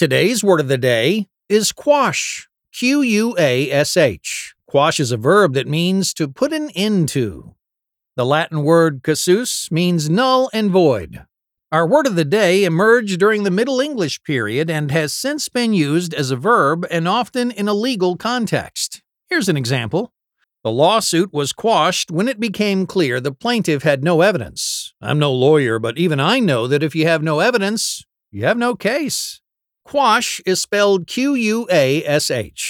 Today's word of the day is quash. Q U A S H. Quash is a verb that means to put an end to. The Latin word cassus means null and void. Our word of the day emerged during the Middle English period and has since been used as a verb and often in a legal context. Here's an example. The lawsuit was quashed when it became clear the plaintiff had no evidence. I'm no lawyer, but even I know that if you have no evidence, you have no case. Quash is spelled Q U A S H.